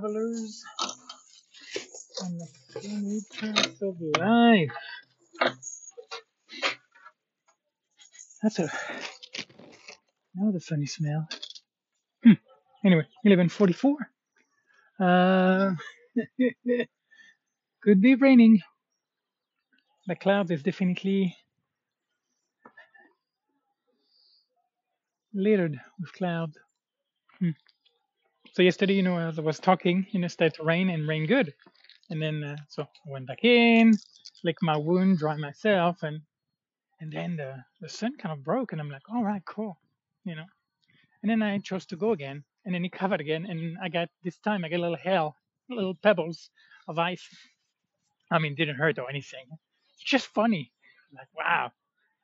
travelers on the funny path of life. That's a another funny smell. Hmm. Anyway, 11:44. Uh, could be raining. The cloud is definitely littered with cloud. Hmm. So yesterday, you know, as I was talking, you know, started to rain and rain good. And then, uh, so I went back in, lick my wound, dry myself, and and then the, the sun kind of broke, and I'm like, all right, cool, you know. And then I chose to go again, and then it covered again, and I got this time I got a little hail, little pebbles of ice. I mean, didn't hurt or anything. It's just funny, like wow.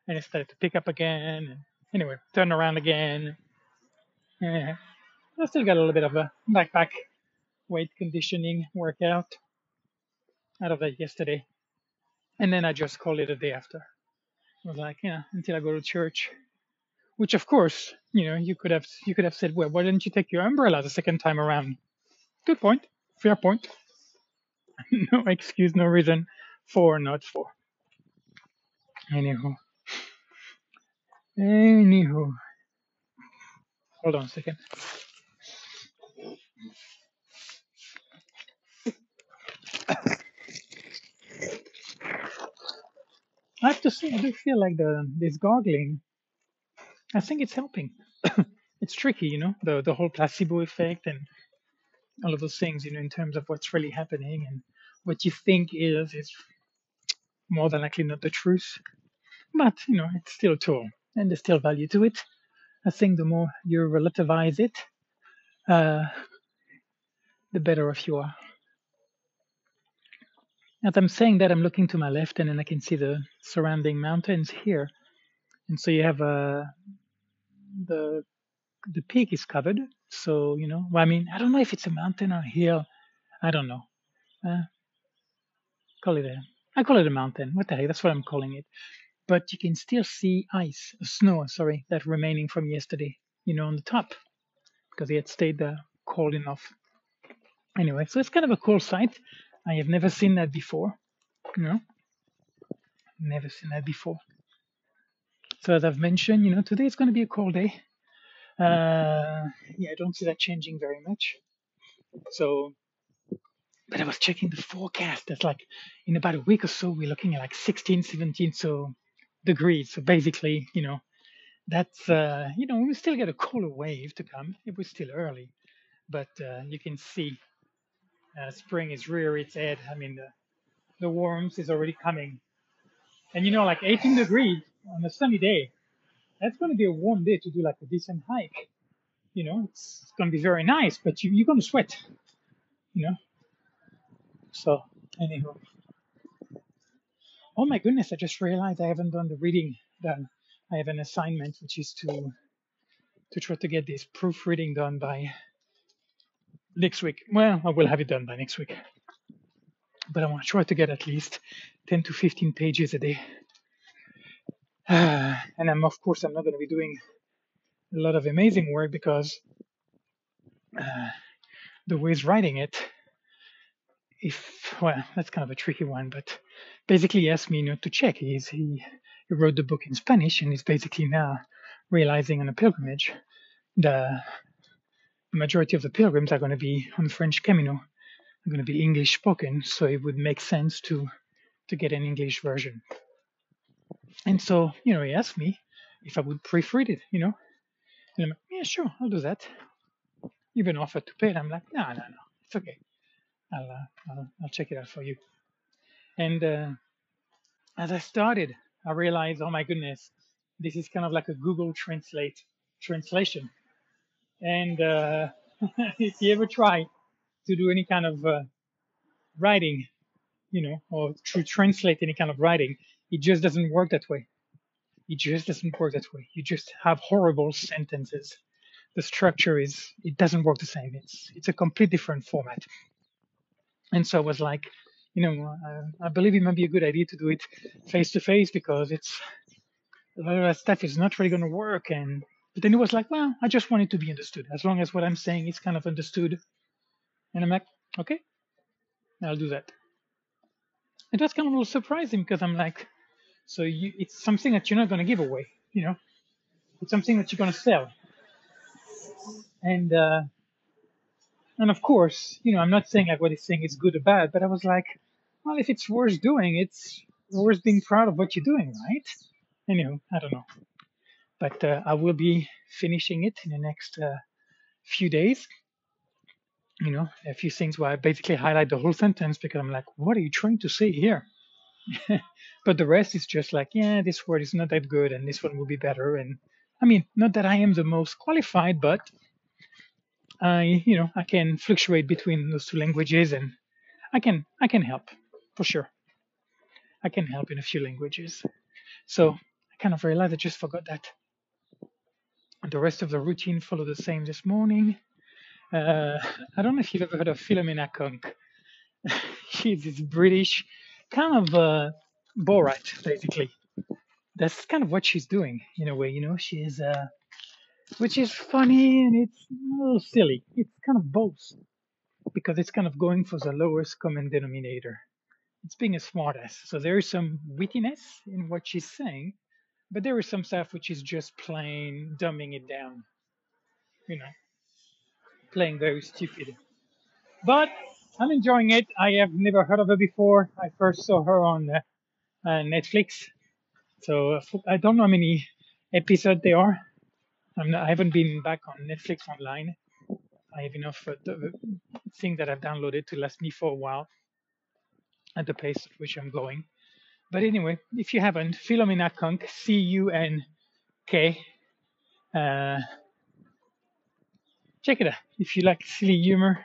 And it started to pick up again, and anyway, turn around again. Yeah, I still got a little bit of a backpack weight conditioning workout out of that yesterday, and then I just called it a day after. I was like, yeah, until I go to church. Which, of course, you know, you could have you could have said, well, why didn't you take your umbrella the second time around? Good point, fair point. no excuse, no reason for not for. Anywho, anywho, hold on a second. I have to say, I do feel like the this gargling. I think it's helping. it's tricky, you know, the the whole placebo effect and all of those things, you know, in terms of what's really happening and what you think is is more than likely not the truth. But you know, it's still a tool, and there's still value to it. I think the more you relativize it, uh, the better off you are. As I'm saying that, I'm looking to my left, and then I can see the surrounding mountains here. And so you have uh, the the peak is covered. So you know, well, I mean, I don't know if it's a mountain or a hill. I don't know. Uh, call it a. I call it a mountain. What the heck? That's what I'm calling it. But you can still see ice, snow. Sorry, that remaining from yesterday. You know, on the top because it had stayed there cold enough. Anyway, so it's kind of a cool sight. I have never seen that before. You know, never seen that before. So as I've mentioned, you know, today is going to be a cold day. Uh, yeah, I don't see that changing very much. So, but I was checking the forecast. That's like in about a week or so, we're looking at like 16, 17 so degrees. So basically, you know, that's uh, you know, we still get a cooler wave to come. It was still early, but uh, you can see uh, spring is rear its head. I mean, the the warmth is already coming, and you know, like 18 degrees on a sunny day. That's going to be a warm day to do like a decent hike. You know, it's, going to be very nice, but you, you're going to sweat. You know. So, anyhow. Oh my goodness! I just realized I haven't done the reading done. I have an assignment which is to to try to get this proofreading done by next week. Well, I will have it done by next week, but I want to try to get at least 10 to 15 pages a day. Uh, and I'm of course I'm not going to be doing a lot of amazing work because uh, the way he's writing it, if well, that's kind of a tricky one, but basically he asked me not to check. He's, he he wrote the book in Spanish and he's basically now realizing on a pilgrimage the majority of the pilgrims are going to be on the French Camino, are going to be English spoken, so it would make sense to to get an English version. And so, you know, he asked me if I would proofread it, you know. And I'm like, yeah, sure, I'll do that. Even offered to pay it. I'm like, no, no, no, it's okay. I'll, uh, I'll, I'll check it out for you. And uh, as I started, I realized, oh my goodness, this is kind of like a Google Translate translation. And uh, if you ever try to do any kind of uh, writing, you know, or to translate any kind of writing, it just doesn't work that way. It just doesn't work that way. You just have horrible sentences. The structure is, it doesn't work the same. It's, it's a complete different format. And so I was like, you know, uh, I believe it might be a good idea to do it face to face because it's a lot of that stuff is not really going to work. And but then it was like, well, I just want it to be understood. As long as what I'm saying is kind of understood, And I'm like, okay, I'll do that. It was kind of a little surprising because I'm like, so you, it's something that you're not going to give away, you know, it's something that you're going to sell. And, uh, and of course, you know, I'm not saying like what he's saying is good or bad, but I was like, well, if it's worth doing, it's worth being proud of what you're doing, right? Anyway, I don't know. But uh, I will be finishing it in the next uh, few days. You know, a few things where I basically highlight the whole sentence because I'm like, what are you trying to say here? but the rest is just like, yeah, this word is not that good and this one will be better. And I mean, not that I am the most qualified, but I, you know, I can fluctuate between those two languages and I can, I can help for sure. I can help in a few languages. So I kind of realized I just forgot that. And the rest of the routine followed the same this morning. Uh, I don't know if you've ever heard of Philomena Cunk. She's this British kind of uh, Borat, basically. That's kind of what she's doing in a way, you know. She's, uh, which is funny and it's a little silly. It's kind of both because it's kind of going for the lowest common denominator. It's being a smartass. So there is some wittiness in what she's saying, but there is some stuff which is just plain dumbing it down. You know, playing very stupid. But I'm enjoying it. I have never heard of her before. I first saw her on uh, uh, Netflix. So uh, I don't know how many episodes there are. Not, I haven't been back on Netflix online. I have enough uh, things that I've downloaded to last me for a while at the pace at which I'm going. But anyway, if you haven't, Philomena Cunk, C U N K, uh, check it out. If you like silly humor,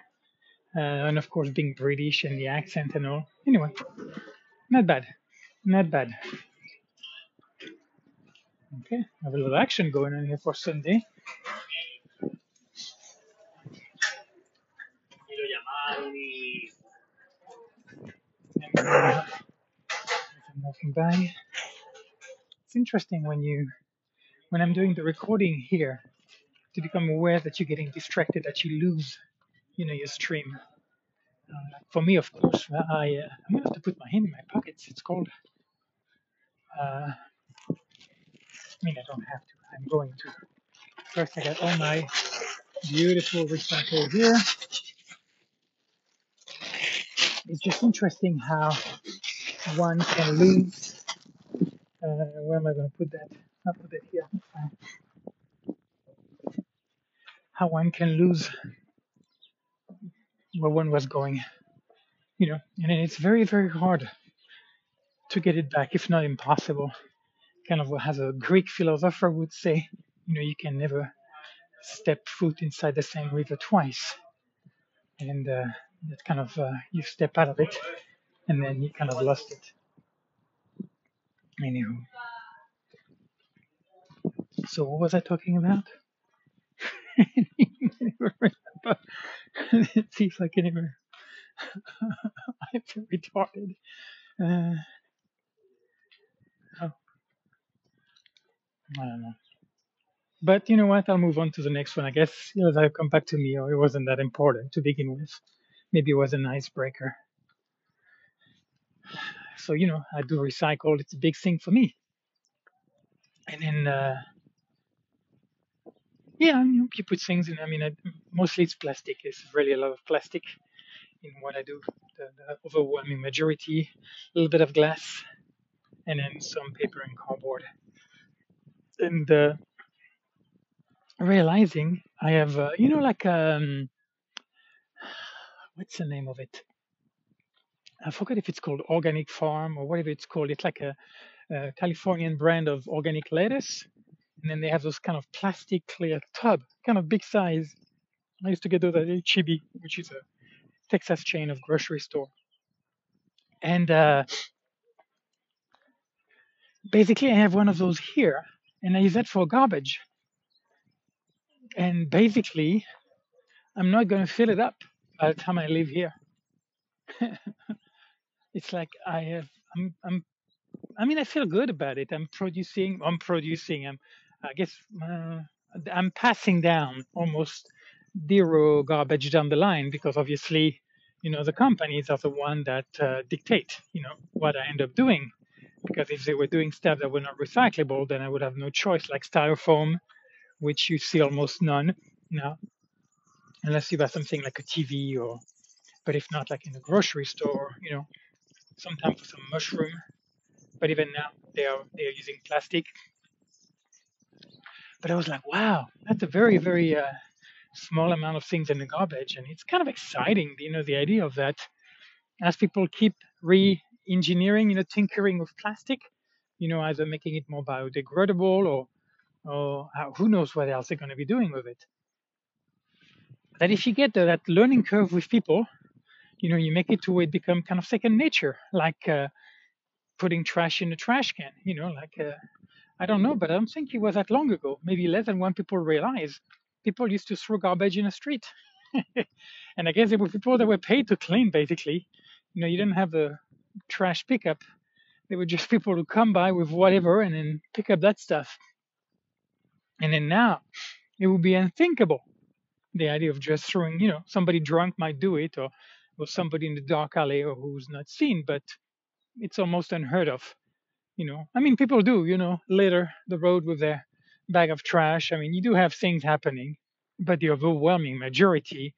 uh, and of course being British and the accent and all. Anyway, not bad, not bad. Okay, I have a little action going on here for Sunday. And, uh, walking by. It's interesting when you, when I'm doing the recording here, to become aware that you're getting distracted, that you lose, you know, your stream. Uh, for me, of course, I uh, I'm gonna have to put my hand in my pockets. It's cold. Uh, I mean, I don't have to. I'm going to. First, I got all my beautiful recycle here. It's just interesting how one can lose. Uh, where am I going to put that? I'll put it here. How one can lose where one was going, you know, and it's very, very hard to get it back, if not impossible. Kind of as a Greek philosopher would say, you know, you can never step foot inside the same river twice. And uh, that kind of, uh, you step out of it and then you kind of lost it. Anywho. So what was I talking about? Let's see if I can even. I'm retarded. Uh, oh, I don't know. But you know what? I'll move on to the next one. I guess you know, that'll come back to me, or it wasn't that important to begin with. Maybe it was an icebreaker. So you know, I do recycle. It's a big thing for me. And then, uh, yeah, you, know, you put things in. I mean, I, mostly it's plastic. It's really a lot of plastic in what I do. The, the overwhelming majority, a little bit of glass, and then some paper and cardboard. And uh, realizing I have, uh, you know, like um, what's the name of it? I forgot if it's called Organic Farm or whatever it's called. It's like a, a Californian brand of organic lettuce, and then they have those kind of plastic clear tub, kind of big size. I used to get those at HEB, which is a Texas chain of grocery store. And uh, basically, I have one of those here, and I use that for garbage. And basically, I'm not going to fill it up by the time I leave here. it's like I have, I'm, I'm, I mean, I feel good about it. I'm producing, I'm producing, I'm, I guess, uh, I'm passing down almost zero garbage down the line because obviously, you know, the companies are the one that uh, dictate, you know, what I end up doing. Because if they were doing stuff that were not recyclable, then I would have no choice, like styrofoam, which you see almost none now, unless you buy something like a TV or, but if not, like in a grocery store, you know, sometimes for some mushroom. But even now, they are they are using plastic. But I was like, wow, that's a very very uh, small amount of things in the garbage, and it's kind of exciting, you know, the idea of that. As people keep re-engineering, you know, tinkering with plastic, you know, either making it more biodegradable or or uh, who knows what else they're going to be doing with it. That if you get that learning curve with people, you know, you make it to it become kind of second nature, like uh, putting trash in a trash can, you know, like uh, I don't know, but I don't think it was that long ago. Maybe less than when people realize. People used to throw garbage in the street, and I guess there were people that were paid to clean. Basically, you know, you didn't have the trash pickup. They were just people who come by with whatever and then pick up that stuff. And then now, it would be unthinkable. The idea of just throwing, you know, somebody drunk might do it, or or somebody in the dark alley, or who's not seen, but it's almost unheard of. You know, I mean, people do, you know, litter the road with their bag of trash. I mean, you do have things happening, but the overwhelming majority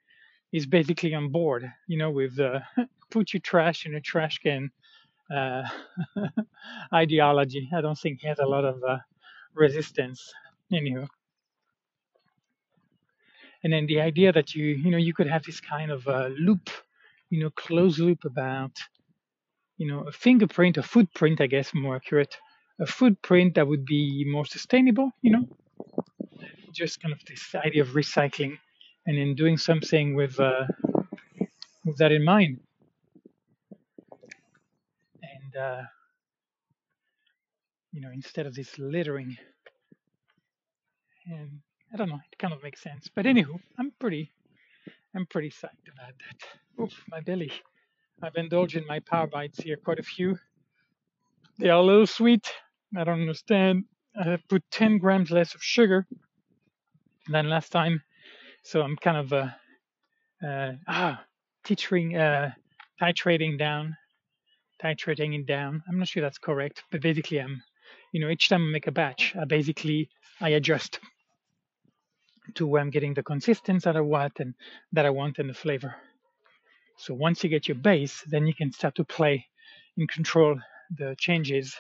is basically on board, you know, with uh, put your trash in a trash can uh, ideology. I don't think he has a lot of uh, resistance. Anyhow, and then the idea that you, you know, you could have this kind of uh, loop, you know, closed loop about, you know, a fingerprint, a footprint, I guess, more accurate, a footprint that would be more sustainable, you know, just kind of this idea of recycling and then doing something with uh, with that in mind. And uh, you know, instead of this littering, and I don't know, it kind of makes sense. But anywho, I'm pretty, I'm pretty psyched about that. Oof, my belly. I've indulged in my power bites here, quite a few. They are a little sweet. I don't understand. I have put 10 grams less of sugar than last time, so I'm kind of uh, uh, ah teetering, uh, titrating down, titrating it down. I'm not sure that's correct, but basically, I'm, you know, each time I make a batch, I basically I adjust to where I'm getting the consistency that I want and that I want and the flavor. So once you get your base, then you can start to play and control the changes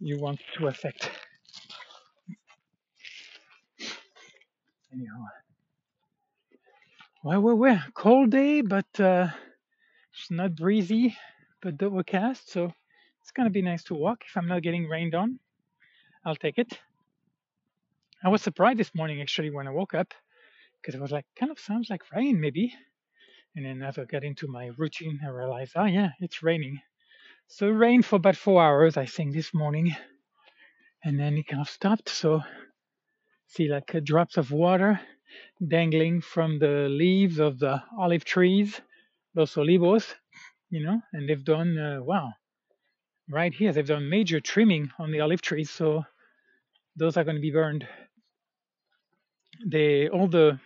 you want to affect. Anyhow, well, well, well, cold day, but uh, it's not breezy, but overcast, so it's gonna be nice to walk. If I'm not getting rained on, I'll take it. I was surprised this morning actually when I woke up because it was like kind of sounds like rain maybe. And then as I got into my routine, I realized, oh yeah, it's raining. So it rained for about four hours, I think, this morning, and then it kind of stopped. So see like uh, drops of water dangling from the leaves of the olive trees, los olivos, you know, and they've done uh, wow, right here they've done major trimming on the olive trees, so those are going to be burned. They all the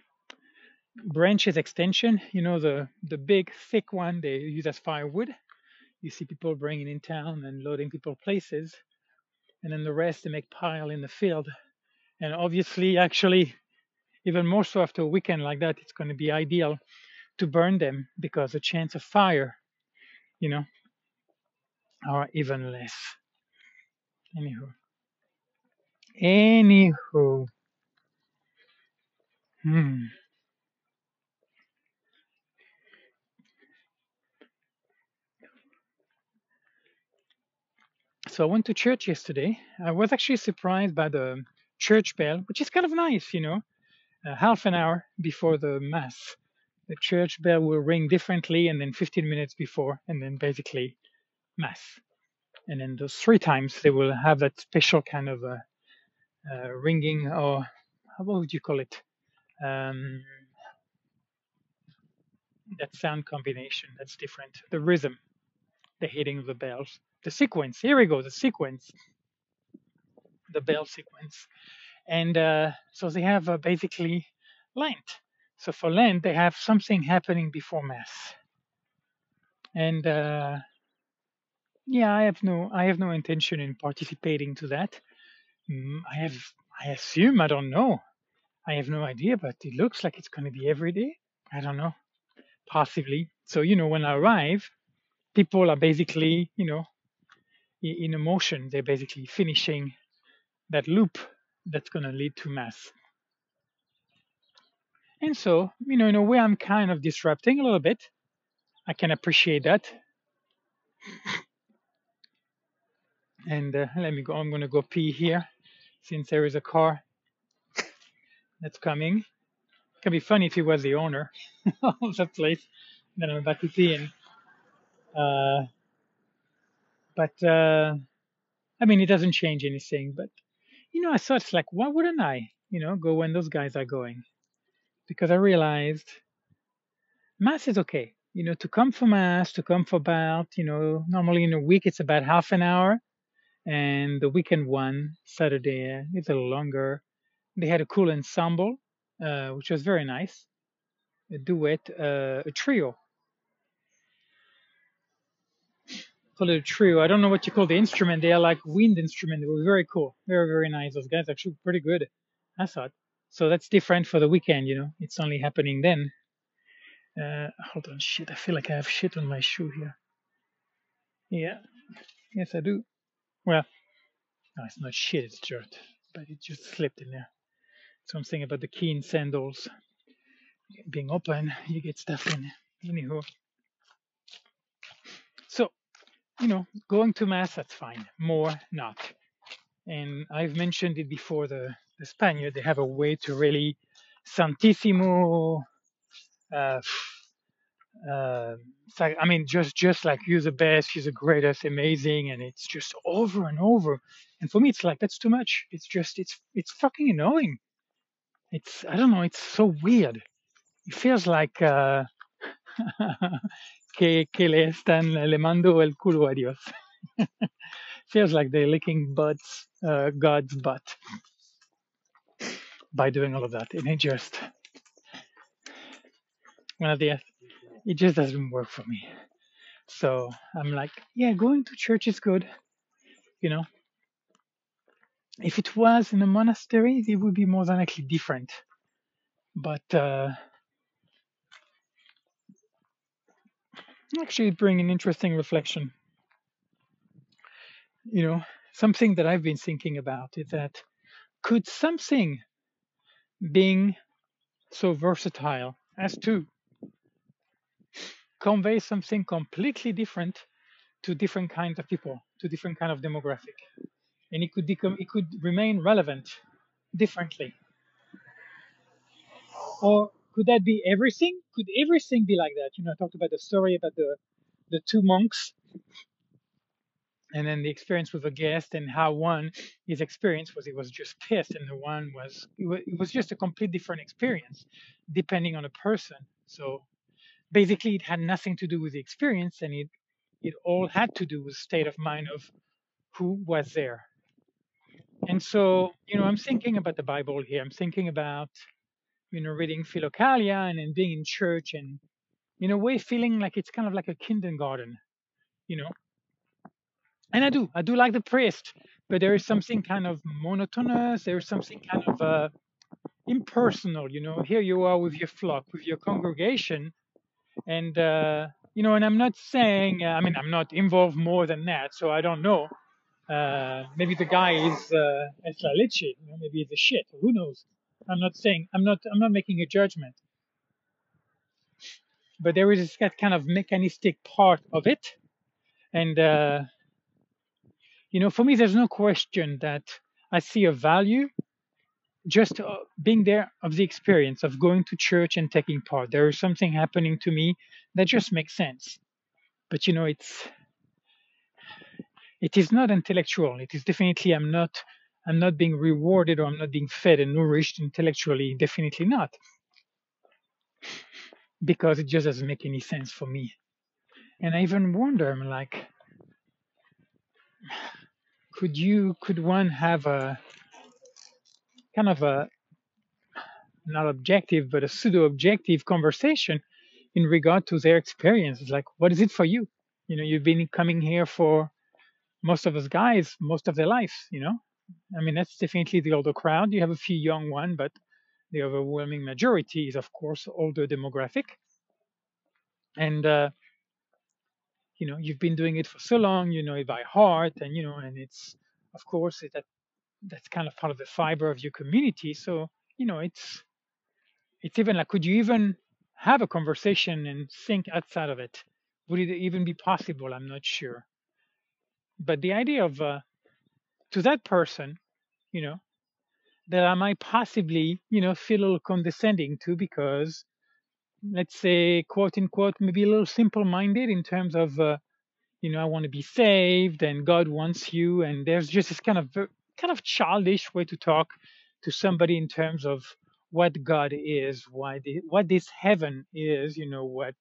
branches extension, you know, the the big thick one they use as firewood. You see people bringing in town and loading people places, and then the rest they make pile in the field. And obviously, actually, even more so after a weekend like that, it's going to be ideal to burn them because the chance of fire, you know, are even less. Anywho, anywho, hmm. So I went to church yesterday. I was actually surprised by the church bell, which is kind of nice, you know. Uh, half an hour before the mass, the church bell will ring differently, and then 15 minutes before, and then basically mass. And then those three times they will have that special kind of uh, ringing, or what would you call it? Um, that sound combination that's different. The rhythm, the hitting of the bells, the sequence. Here we go, the sequence, the bell sequence. And uh, so they have uh, basically Lent. So for Lent, they have something happening before Mass, and uh, yeah, I have no, I have no intention in participating to that. Mm, I have, I assume, I don't know, I have no idea, but it looks like it's going to be every day. I don't know, possibly. So you know, when I arrive, people are basically, you know, in a motion. They're basically finishing that loop that's going to lead to Mass. And so, you know, in a way, I'm kind of disrupting a little bit. I can appreciate that. And uh, let me go. I'm going to go pee here since there is a car that's coming. It can be funny if he was the owner of the place that I'm about to pee in. Uh, but uh, I mean, it doesn't change anything. But you know, I thought it's like, why wouldn't I, you know, go when those guys are going? Because I realized mass is okay. You know, to come for mass, to come for about, you know, normally in a week it's about half an hour, and the weekend one, Saturday, it's a little longer. They had a cool ensemble, uh, which was very nice. A duet, uh, a trio. Call it a trio. I don't know what you call the instrument. They are like wind instrument. They were very cool. Very, very nice. Those guys actually pretty good. I thought. So that's different for the weekend, you know. It's only happening then. Uh, hold on, shit. I feel like I have shit on my shoe here. Yeah. Yes, I do. Well, no, it's not shit. It's dirt, but it just slipped in there. Something about the keen sandals being open, you get stuff in. Anywho, so you know, going to mass that's fine. More not. And I've mentioned it before. The the Spaniard they have a way to really Santissimo. Uh, uh, I mean, just just like you're the best, you're the greatest, amazing, and it's just over and over. And for me, it's like that's too much. It's just it's it's fucking annoying. It's I don't know. It's so weird. It feels like. Uh, que, que le están le mando el culo a Dios. Feels like they're licking butts, uh, God's butt by doing all of that, and it just one of the it just doesn't work for me. So I'm like, yeah, going to church is good, you know. If it was in a monastery, it would be more than likely different. But uh, actually, it brings an interesting reflection. You know, something that I've been thinking about is that could something being so versatile as to convey something completely different to different kinds of people, to different kind of demographic, and it could become, it could remain relevant differently, or could that be everything? Could everything be like that? You know, I talked about the story about the the two monks and then the experience with a guest and how one his experience was he was just pissed and the one was it, was it was just a complete different experience depending on a person so basically it had nothing to do with the experience and it it all had to do with state of mind of who was there and so you know i'm thinking about the bible here i'm thinking about you know reading philokalia and then being in church and in a way feeling like it's kind of like a kindergarten you know and I do, I do like the priest, but there is something kind of monotonous. There is something kind of uh, impersonal. You know, here you are with your flock, with your congregation, and uh, you know, and I'm not saying, uh, I mean, I'm not involved more than that, so I don't know. Uh, maybe the guy is uh, es you know, maybe he's a shit. Who knows? I'm not saying, I'm not, I'm not making a judgment, but there is that kind of mechanistic part of it, and. Uh, you know, for me, there's no question that I see a value just uh, being there of the experience of going to church and taking part. There is something happening to me that just makes sense. But you know, it's it is not intellectual. It is definitely I'm not I'm not being rewarded or I'm not being fed and nourished intellectually. Definitely not, because it just doesn't make any sense for me. And I even wonder, I'm like, could you could one have a kind of a not objective, but a pseudo objective conversation in regard to their experience. It's like, what is it for you? You know, you've been coming here for most of us guys most of their life, you know? I mean, that's definitely the older crowd. You have a few young ones, but the overwhelming majority is, of course, older demographic. And, uh, you know, you've been doing it for so long, you know it by heart, and, you know, and it's, of course, it, that that's kind of part of the fiber of your community. So, you know, it's, it's even like, could you even have a conversation and think outside of it? Would it even be possible? I'm not sure. But the idea of, uh, to that person, you know, that I might possibly, you know, feel a little condescending to because, let's say, quote unquote, maybe a little simple minded in terms of, uh, you know, I want to be saved and God wants you. And there's just this kind of, kind of childish way to talk to somebody in terms of what God is, why the, what this heaven is, you know, what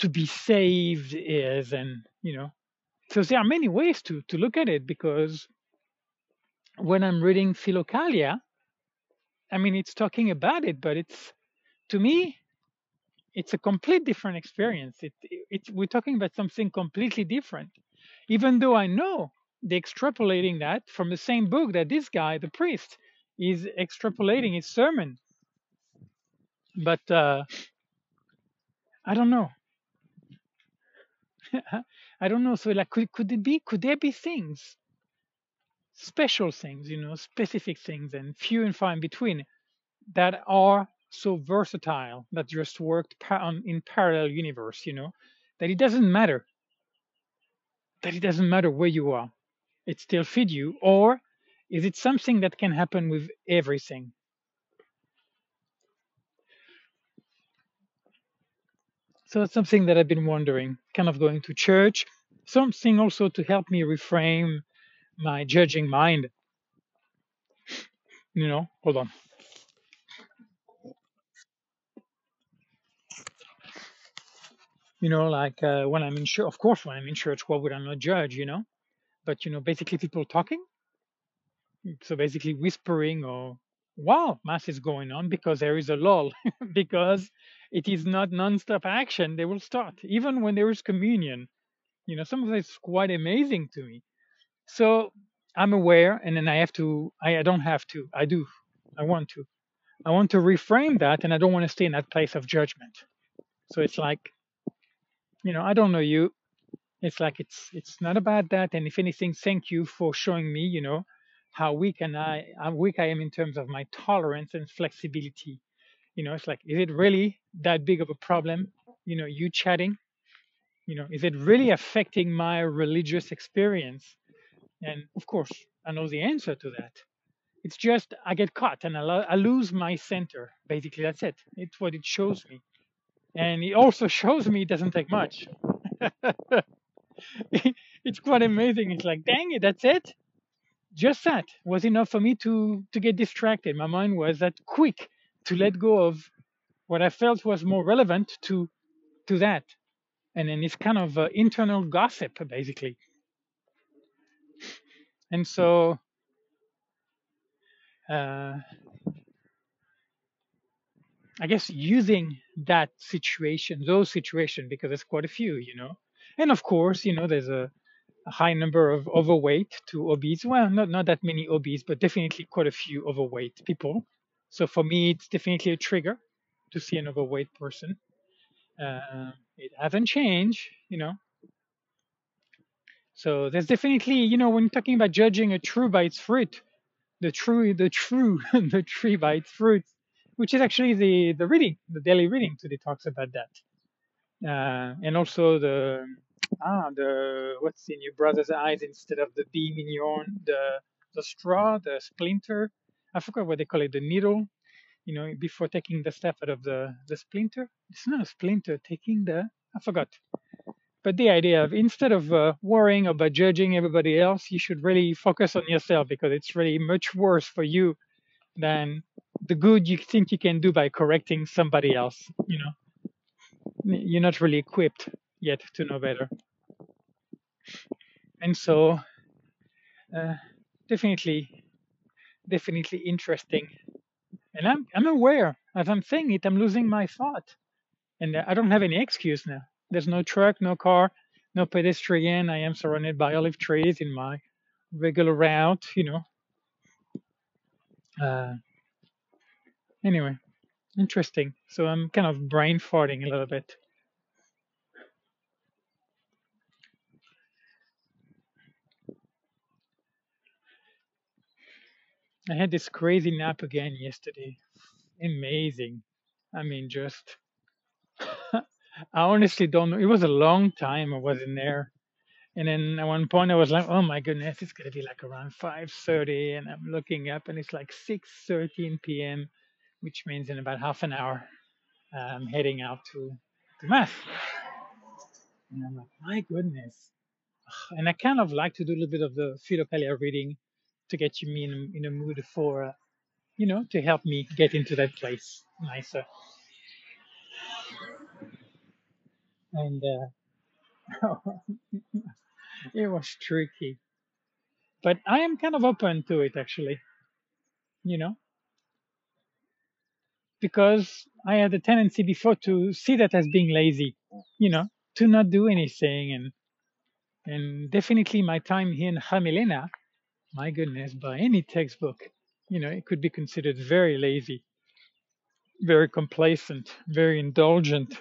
to be saved is, and, you know, so there are many ways to, to look at it because when I'm reading Philokalia, I mean, it's talking about it, but it's to me, it's a complete different experience. It, it, we're talking about something completely different, even though I know they're extrapolating that from the same book that this guy, the priest, is extrapolating his sermon. But uh, I don't know. I don't know. So, like, could could it be? Could there be things special things, you know, specific things, and few and far in between that are so versatile that just worked on, in parallel universe, you know, that it doesn't matter, that it doesn't matter where you are, it still feed you, or is it something that can happen with everything? So that's something that I've been wondering, kind of going to church, something also to help me reframe my judging mind. You know, hold on. You know, like uh, when I'm in church, of course, when I'm in church, what would I not judge, you know? But, you know, basically people talking. So basically whispering or, wow, mass is going on because there is a lull, because it is not non-stop action. They will start, even when there is communion. You know, some of it's quite amazing to me. So I'm aware, and then I have to. I, I don't have to. I do. I want to. I want to reframe that, and I don't want to stay in that place of judgment. So it's like, you know, I don't know you. It's like it's it's not about that. And if anything, thank you for showing me, you know, how weak and I how weak I am in terms of my tolerance and flexibility. You know, it's like, is it really that big of a problem? You know, you chatting. You know, is it really affecting my religious experience? And of course, I know the answer to that. It's just I get caught and I, lo- I lose my center. Basically, that's it. It's what it shows me. And it also shows me it doesn't take much. it's quite amazing. It's like, dang it, that's it. Just that was enough for me to to get distracted. My mind was that quick to let go of what I felt was more relevant to to that. And then it's kind of uh, internal gossip, basically. And so uh, I guess using that situation, those situations, because there's quite a few, you know. And of course, you know, there's a, a high number of overweight to obese. Well, not not that many obese, but definitely quite a few overweight people. So for me, it's definitely a trigger to see an overweight person. Uh, it hasn't changed, you know. So there's definitely, you know, when talking about judging a tree by its fruit, the true, the true, the tree by its fruit, which is actually the the reading, the daily reading today talks about that, uh, and also the ah the what's in your brother's eyes instead of the beam in your own, the the straw, the splinter, I forgot what they call it, the needle, you know, before taking the step out of the the splinter. It's not a splinter, taking the I forgot but the idea of instead of uh, worrying about judging everybody else, you should really focus on yourself because it's really much worse for you than the good you think you can do by correcting somebody else. You know, you're not really equipped yet to know better. And so, uh, definitely, definitely interesting And I'm I'm aware as I'm saying it, I'm losing my thought, and I don't have any excuse now. There's no truck, no car, no pedestrian. I am surrounded by olive trees in my regular route. You know. Uh, anyway, interesting. So I'm kind of brain farting a little bit. I had this crazy nap again yesterday. Amazing. I mean, just I honestly don't know. It was a long time I was in there. And then at one point I was like, oh my goodness, it's gonna be like around 5:30 and I'm looking up and it's like 6:13 p.m., which means in about half an hour I'm heading out to to mass. And I'm like, my goodness. And I kind of like to do a little bit of the Philokalia reading to get you me in, in a mood for, uh, you know, to help me get into that place nicer. And uh, it was tricky, but I am kind of open to it actually, you know, because I had a tendency before to see that as being lazy, you know, to not do anything. And, and definitely my time here in Jamilena, my goodness, by any textbook, you know, it could be considered very lazy, very complacent, very indulgent.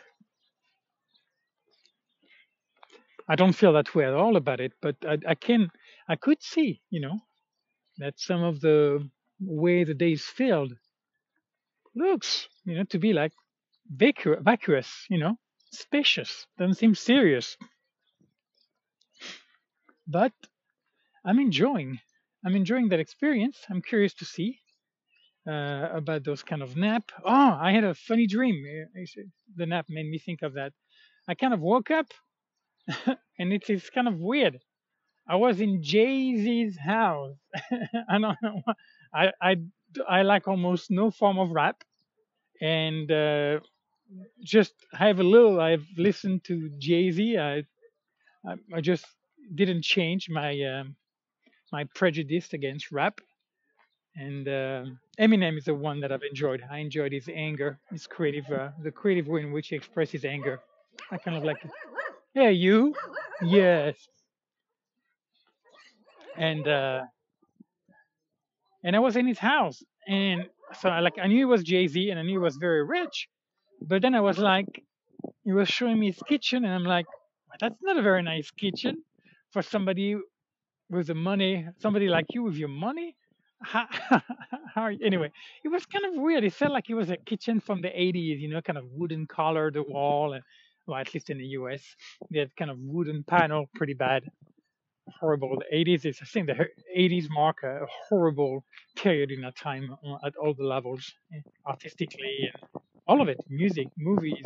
I don't feel that way at all about it, but I, I can, I could see, you know, that some of the way the day is filled looks, you know, to be like vacu- vacuous, you know, spacious, doesn't seem serious. But I'm enjoying, I'm enjoying that experience. I'm curious to see uh, about those kind of nap. Oh, I had a funny dream. Uh, The nap made me think of that. I kind of woke up and it's, it's kind of weird. I was in Jay Z's house. I don't know. I, I, I like almost no form of rap. And uh, just have a little, I've listened to Jay Z. I, I, I just didn't change my, um, my prejudice against rap. And uh, Eminem is the one that I've enjoyed. I enjoyed his anger, his creative, uh, the creative way in which he expressed his anger. I kind of like, it. yeah, you, yes, and uh, and I was in his house, and so I like I knew he was Jay Z, and I knew he was very rich, but then I was like, he was showing me his kitchen, and I'm like, "Well, that's not a very nice kitchen for somebody with the money, somebody like you with your money. How, how you? Anyway, it was kind of weird. It felt like it was a kitchen from the 80s, you know, kind of wooden color, the wall, and well, at least in the US, they had kind of wooden panel, pretty bad, horrible. The 80s is, I think, the 80s mark a horrible period in that time uh, at all the levels, eh, artistically and all of it, music, movies.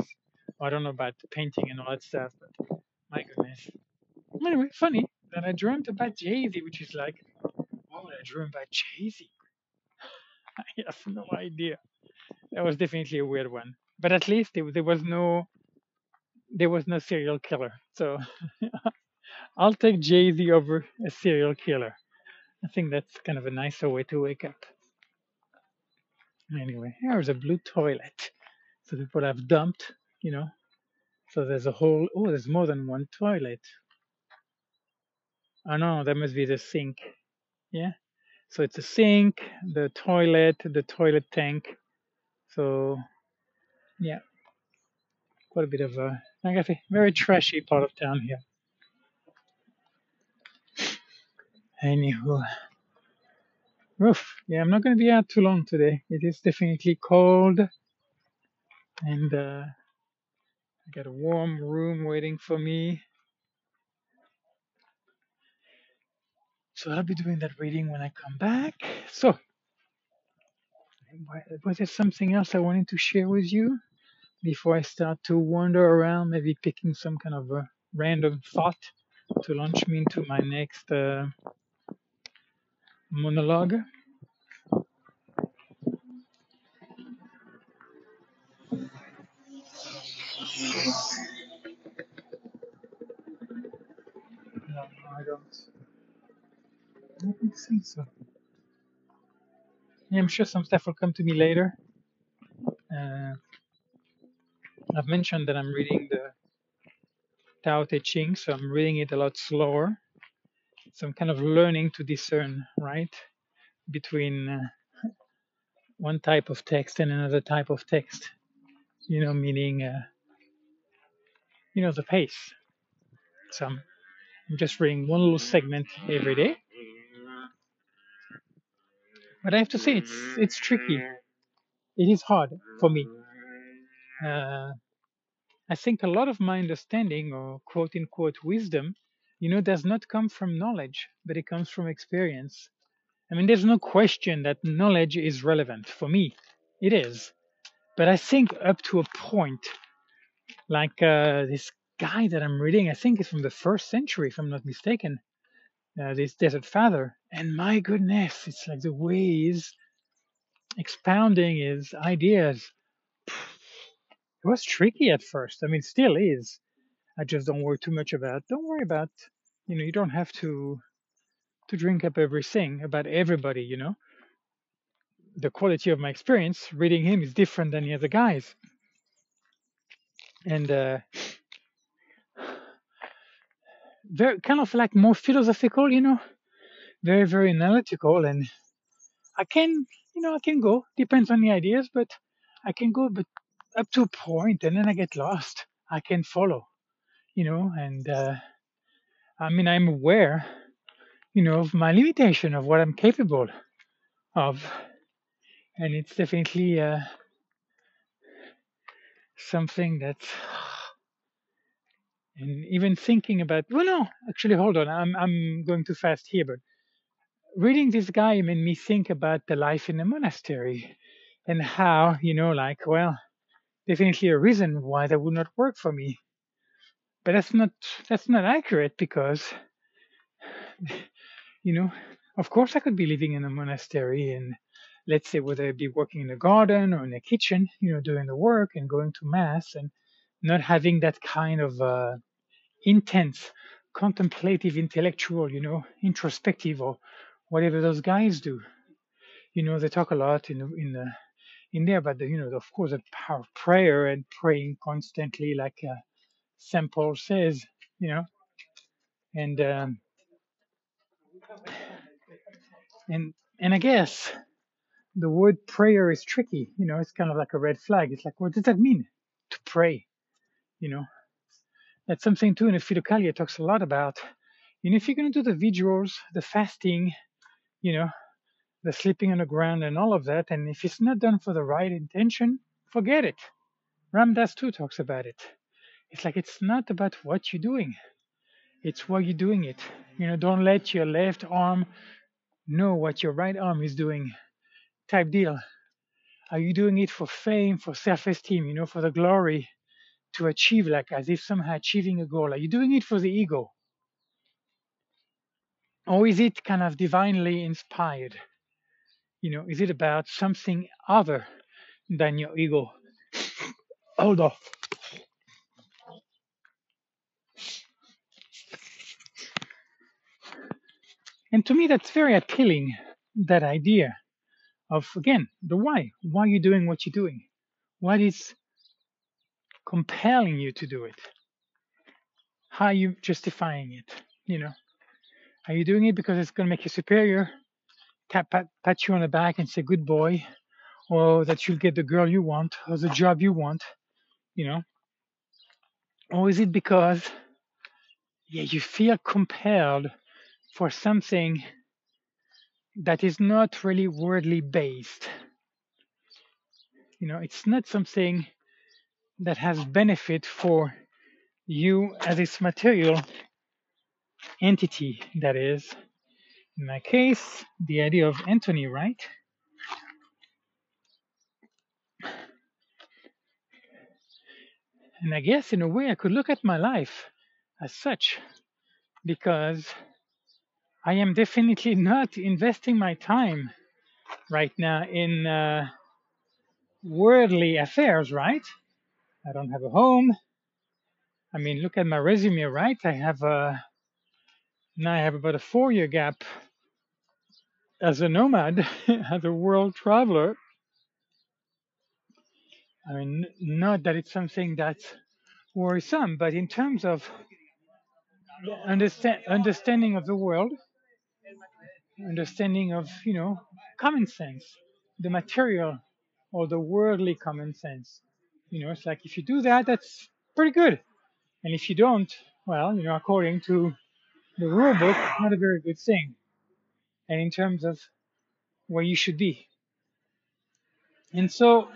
I don't know about painting and all that stuff, but my goodness. Anyway, funny that I dreamt about Jay Z, which is like, why would I dream about Jay Z? I have no idea. That was definitely a weird one. But at least there, there was no there was no serial killer. So I'll take Jay Z over a serial killer. I think that's kind of a nicer way to wake up. Anyway, here's a blue toilet. So people have dumped, you know. So there's a whole oh, there's more than one toilet. Oh no, that must be the sink. Yeah. So it's a sink, the toilet, the toilet tank. So yeah, quite a bit of a I say, very trashy part of town here. Anywho, oof, yeah, I'm not going to be out too long today. It is definitely cold, and uh, I got a warm room waiting for me. So I'll be doing that reading when I come back. So, was there something else I wanted to share with you before I start to wander around, maybe picking some kind of a random thought to launch me into my next uh, monologue? No, I don't. Don't think so. Yeah, I'm sure some stuff will come to me later. Uh, I've mentioned that I'm reading the Tao Te Ching, so I'm reading it a lot slower. So I'm kind of learning to discern, right, between uh, one type of text and another type of text. You know, meaning, uh, you know, the pace. So I'm, I'm just reading one little segment every day. But I have to say, it's it's tricky. It is hard for me. Uh, I think a lot of my understanding or quote unquote wisdom, you know, does not come from knowledge, but it comes from experience. I mean, there's no question that knowledge is relevant for me. It is. But I think up to a point, like uh, this guy that I'm reading, I think it's from the first century, if I'm not mistaken, uh, this Desert Father. And my goodness, it's like the way he's expounding his ideas. It was tricky at first. I mean, still is. I just don't worry too much about. Don't worry about. You know, you don't have to to drink up everything about everybody. You know, the quality of my experience reading him is different than the other guys, and uh, very kind of like more philosophical. You know, very very analytical, and I can you know I can go depends on the ideas, but I can go but up to a point, and then I get lost. I can follow. You know, and uh, I mean I'm aware. You know of my limitation of what I'm capable of, and it's definitely uh, something that's and even thinking about well no actually hold on i'm i'm going too fast here but reading this guy made me think about the life in a monastery and how you know like well definitely a reason why that would not work for me. But that's not that's not accurate because you know of course i could be living in a monastery and let's say whether it be working in a garden or in a kitchen you know doing the work and going to mass and not having that kind of uh, intense contemplative intellectual you know introspective or whatever those guys do you know they talk a lot in in the in there but the you know of course the power of prayer and praying constantly like uh, St. Paul says you know and um, and and I guess the word prayer is tricky you know it's kind of like a red flag it's like what does that mean to pray you know that's something too in the Philokalia talks a lot about you know if you're going to do the vigils the fasting you know the sleeping on the ground and all of that. And if it's not done for the right intention, forget it. Ram Dass too talks about it. It's like it's not about what you're doing, it's why you're doing it. You know, don't let your left arm know what your right arm is doing, type deal. Are you doing it for fame, for self esteem, you know, for the glory to achieve, like as if somehow achieving a goal? Are you doing it for the ego? Or is it kind of divinely inspired? You know, is it about something other than your ego? Hold on. And to me, that's very appealing, that idea of, again, the why. Why are you doing what you're doing? What is compelling you to do it? How are you justifying it? You know, are you doing it because it's going to make you superior? Tap, pat, pat you on the back and say, good boy, or that you'll get the girl you want, or the job you want, you know? Or is it because, yeah, you feel compelled for something that is not really worldly based? You know, it's not something that has benefit for you as its material entity, that is. In my case, the idea of Anthony, right? And I guess in a way I could look at my life as such because I am definitely not investing my time right now in uh, worldly affairs, right? I don't have a home. I mean, look at my resume, right? I have a now I have about a four-year gap as a nomad, as a world traveler, I mean, not that it's something that's worrisome, but in terms of understand, understanding of the world, understanding of, you know, common sense, the material or the worldly common sense. You know, it's like if you do that, that's pretty good. And if you don't, well, you know, according to the rule book, not a very good thing. And in terms of where you should be. And so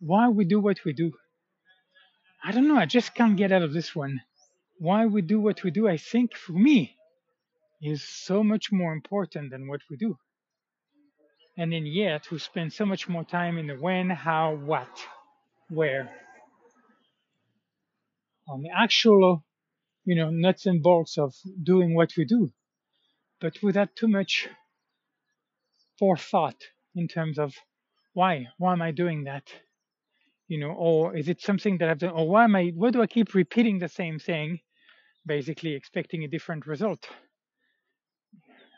why we do what we do. I don't know, I just can't get out of this one. Why we do what we do, I think for me, is so much more important than what we do. And then yet we spend so much more time in the when, how, what, where. On the actual, you know, nuts and bolts of doing what we do, but without too much forethought in terms of why, why am I doing that? you know, or is it something that I've done, or why am I, why do I keep repeating the same thing, basically expecting a different result?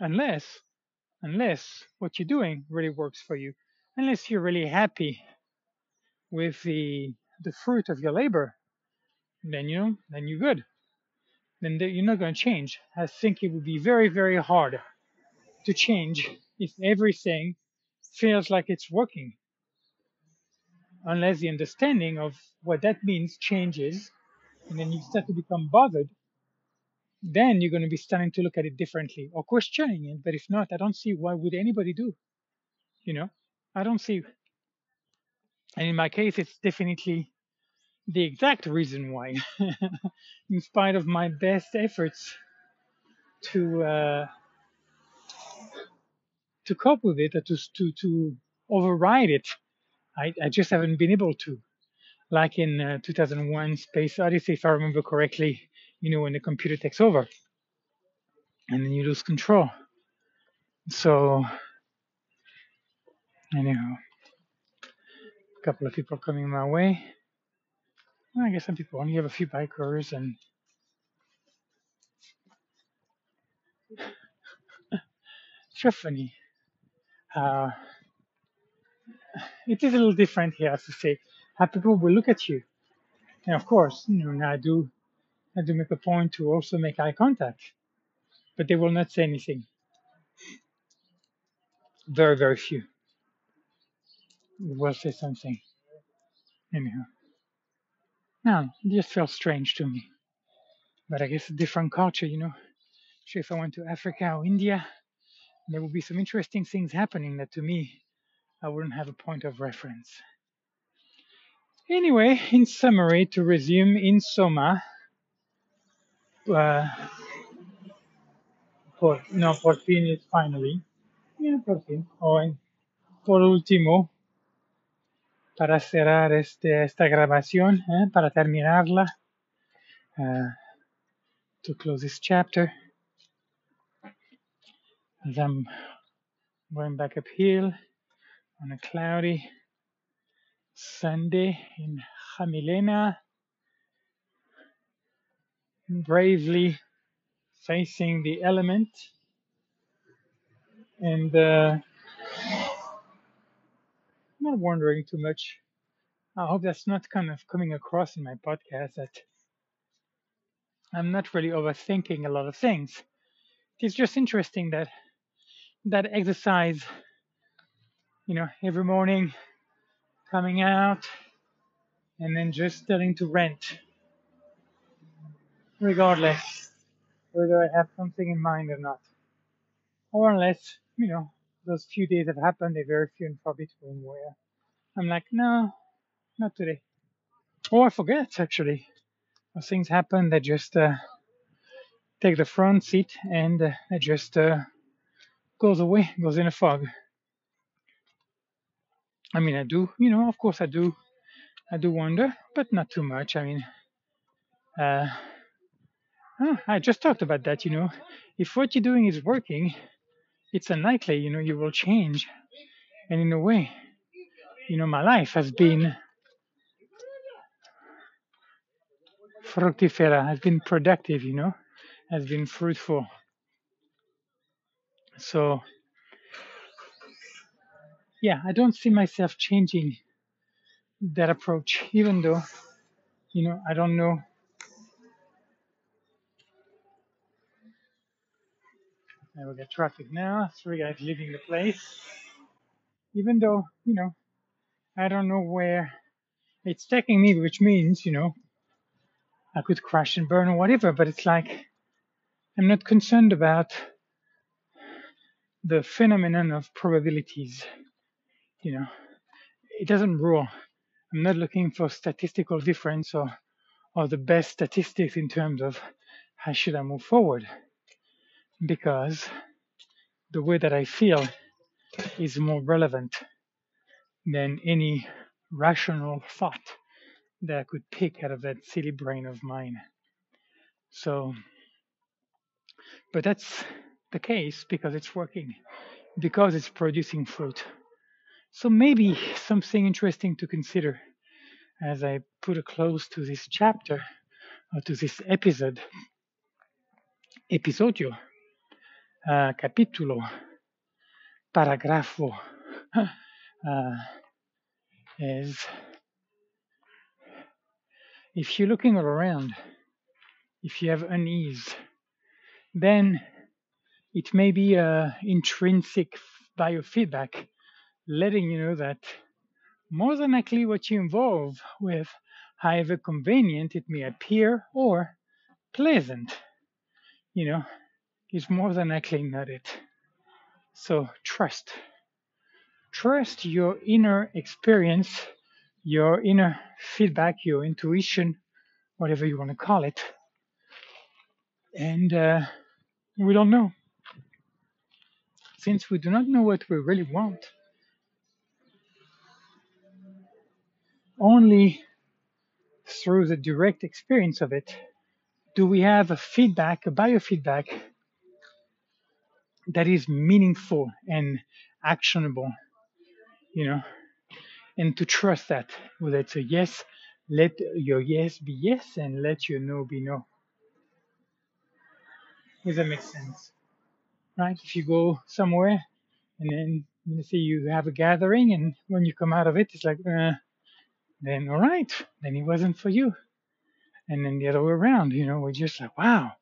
Unless, unless what you're doing really works for you, unless you're really happy with the the fruit of your labor, then you know, then you're good. Then you're not going to change. I think it would be very, very hard to change if everything feels like it's working unless the understanding of what that means changes and then you start to become bothered, then you're going to be starting to look at it differently or questioning it. But if not, I don't see why would anybody do. You know, I don't see. And in my case, it's definitely the exact reason why, in spite of my best efforts to uh, to cope with it, or to to to override it, I, I just haven't been able to. Like in uh, 2001 Space Odyssey, if I remember correctly, you know, when the computer takes over and then you lose control. So, anyhow, a couple of people coming my way. I guess some people only have a few bikers and just funny. Uh, it is a little different here, I have to say. How people will look at you. And of course, you know, I do, I do make a point to also make eye contact, but they will not say anything. Very, very few will say something. Anyhow, now it just feels strange to me. But I guess a different culture, you know. Sure, if I went to Africa or India, there would be some interesting things happening that to me I wouldn't have a point of reference. Anyway, in summary, to resume in Soma, uh, por, no, por fin is finally, yeah, por fin, o en, por último, para cerrar este, esta grabación, eh, para terminarla, uh, to close this chapter, as I'm going back uphill on a cloudy Sunday in Jamilena, bravely facing the element and uh, not wondering too much. I hope that's not kind of coming across in my podcast that I'm not really overthinking a lot of things. It's just interesting that that exercise, you know, every morning coming out and then just starting to rent, regardless whether I have something in mind or not. Or unless, you know, those few days have happened, they're very few and far between where I'm like, no, not today. Or I forget actually. Those things happen that just uh, take the front seat and uh, it just uh, goes away, goes in a fog. I mean, I do, you know, of course I do, I do wonder, but not too much. I mean, uh, oh, I just talked about that, you know. If what you're doing is working, it's unlikely, you know, you will change. And in a way, you know, my life has been fructifera has been productive, you know, has been fruitful. So, yeah, I don't see myself changing that approach, even though, you know, I don't know. I will get traffic now. Three guys leaving the place. Even though, you know, I don't know where it's taking me, which means, you know, I could crash and burn or whatever, but it's like I'm not concerned about the phenomenon of probabilities. You know, it doesn't rule. I'm not looking for statistical difference or, or the best statistics in terms of how should I move forward. Because the way that I feel is more relevant than any rational thought that I could pick out of that silly brain of mine. So, but that's the case because it's working, because it's producing fruit. So maybe something interesting to consider as I put a close to this chapter or to this episode, episodio, uh, capítulo, paragrafo, uh, is if you're looking all around, if you have unease, then it may be a intrinsic biofeedback letting you know that more than likely what you involve with, however convenient it may appear or pleasant, you know, is more than likely not it. So trust. Trust your inner experience, your inner feedback, your intuition, whatever you want to call it. And uh, we don't know. Since we do not know what we really want, only through the direct experience of it do we have a feedback, a biofeedback that is meaningful and actionable, you know, and to trust that, whether it's a yes, let your yes be yes and let your no be no. Does that make sense? Right? If you go somewhere and then let's say you have a gathering and when you come out of it, it's like, uh, then all right, then it wasn't for you. And then the other way around, you know, we're just like, wow,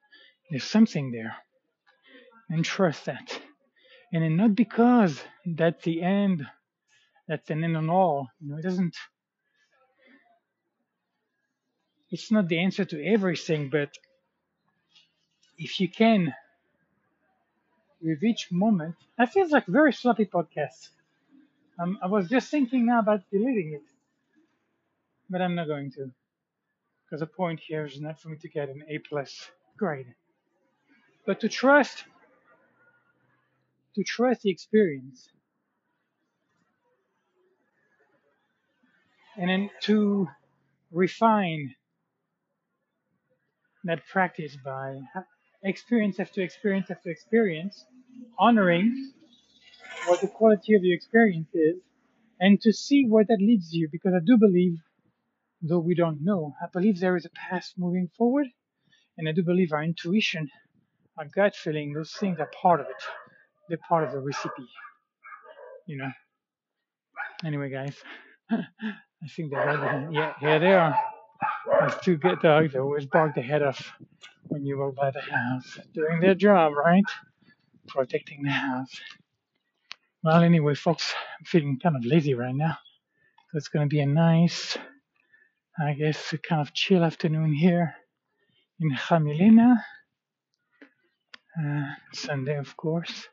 there's something there. And trust that. And not because that's the end, that's an end on all. You know, it doesn't it's not the answer to everything, but if you can with each moment, that feels like very sloppy podcast. Um, I was just thinking now about deleting it but I'm not going to. Because the point here is not for me to get an A plus grade, but to trust, to trust the experience, and then to refine that practice by experience after experience after experience, honoring what the quality of your experience is, and to see where that leads you. Because I do believe though we don't know, I believe there is a path moving forward, and I do believe our intuition, our gut feeling, those things are part of it. They're part of the recipe, you know. Anyway, guys, I think they're everything. Yeah, here they are. Those two good dogs that always bark the head off when you walk by the house, doing their job, right? Protecting the house. Well, anyway, folks, I'm feeling kind of lazy right now. So it's going to be a nice I guess kind of chill afternoon here in Jamilena. Uh, Sunday, of course.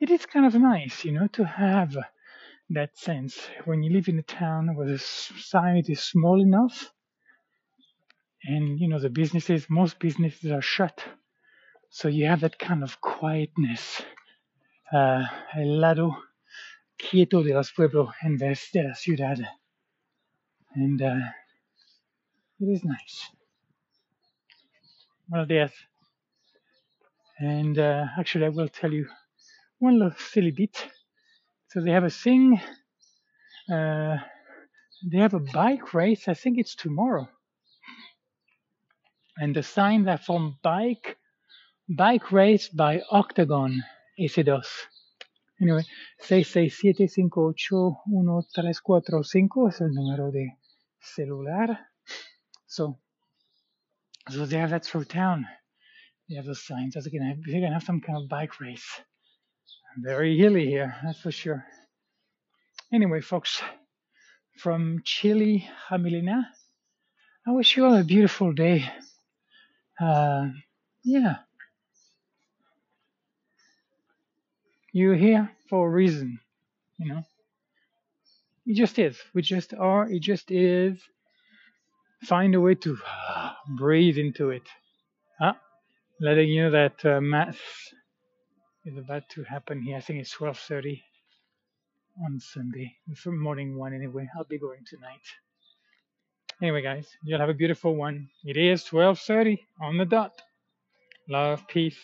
It is kind of nice, you know, to have that sense when you live in a town where the society is small enough and, you know, the businesses, most businesses are shut. So you have that kind of quietness. Uh, el lado quieto de los pueblos en vez de la ciudad and uh, it is nice. Well, yes. And uh, actually, I will tell you one little silly bit. So they have a thing. Uh, they have a bike race. I think it's tomorrow. And the signs are from bike, bike race by Octagon, ese dos. Anyway, 667581345 es el número de celular. So, so they have that for town. They have the signs. Was gonna, they're gonna have some kind of bike race. Very hilly here, that's for sure. Anyway, folks, from Chile, Jamilena, I wish you all a beautiful day. Uh, yeah, you're here for a reason, you know. It just is. We just are. It just is. Find a way to breathe into it. Ah, letting you know that uh, mass is about to happen here. I think it's 12:30 on Sunday. It's morning one anyway. I'll be going tonight. Anyway, guys, you'll have a beautiful one. It is 12:30 on the dot. Love, peace.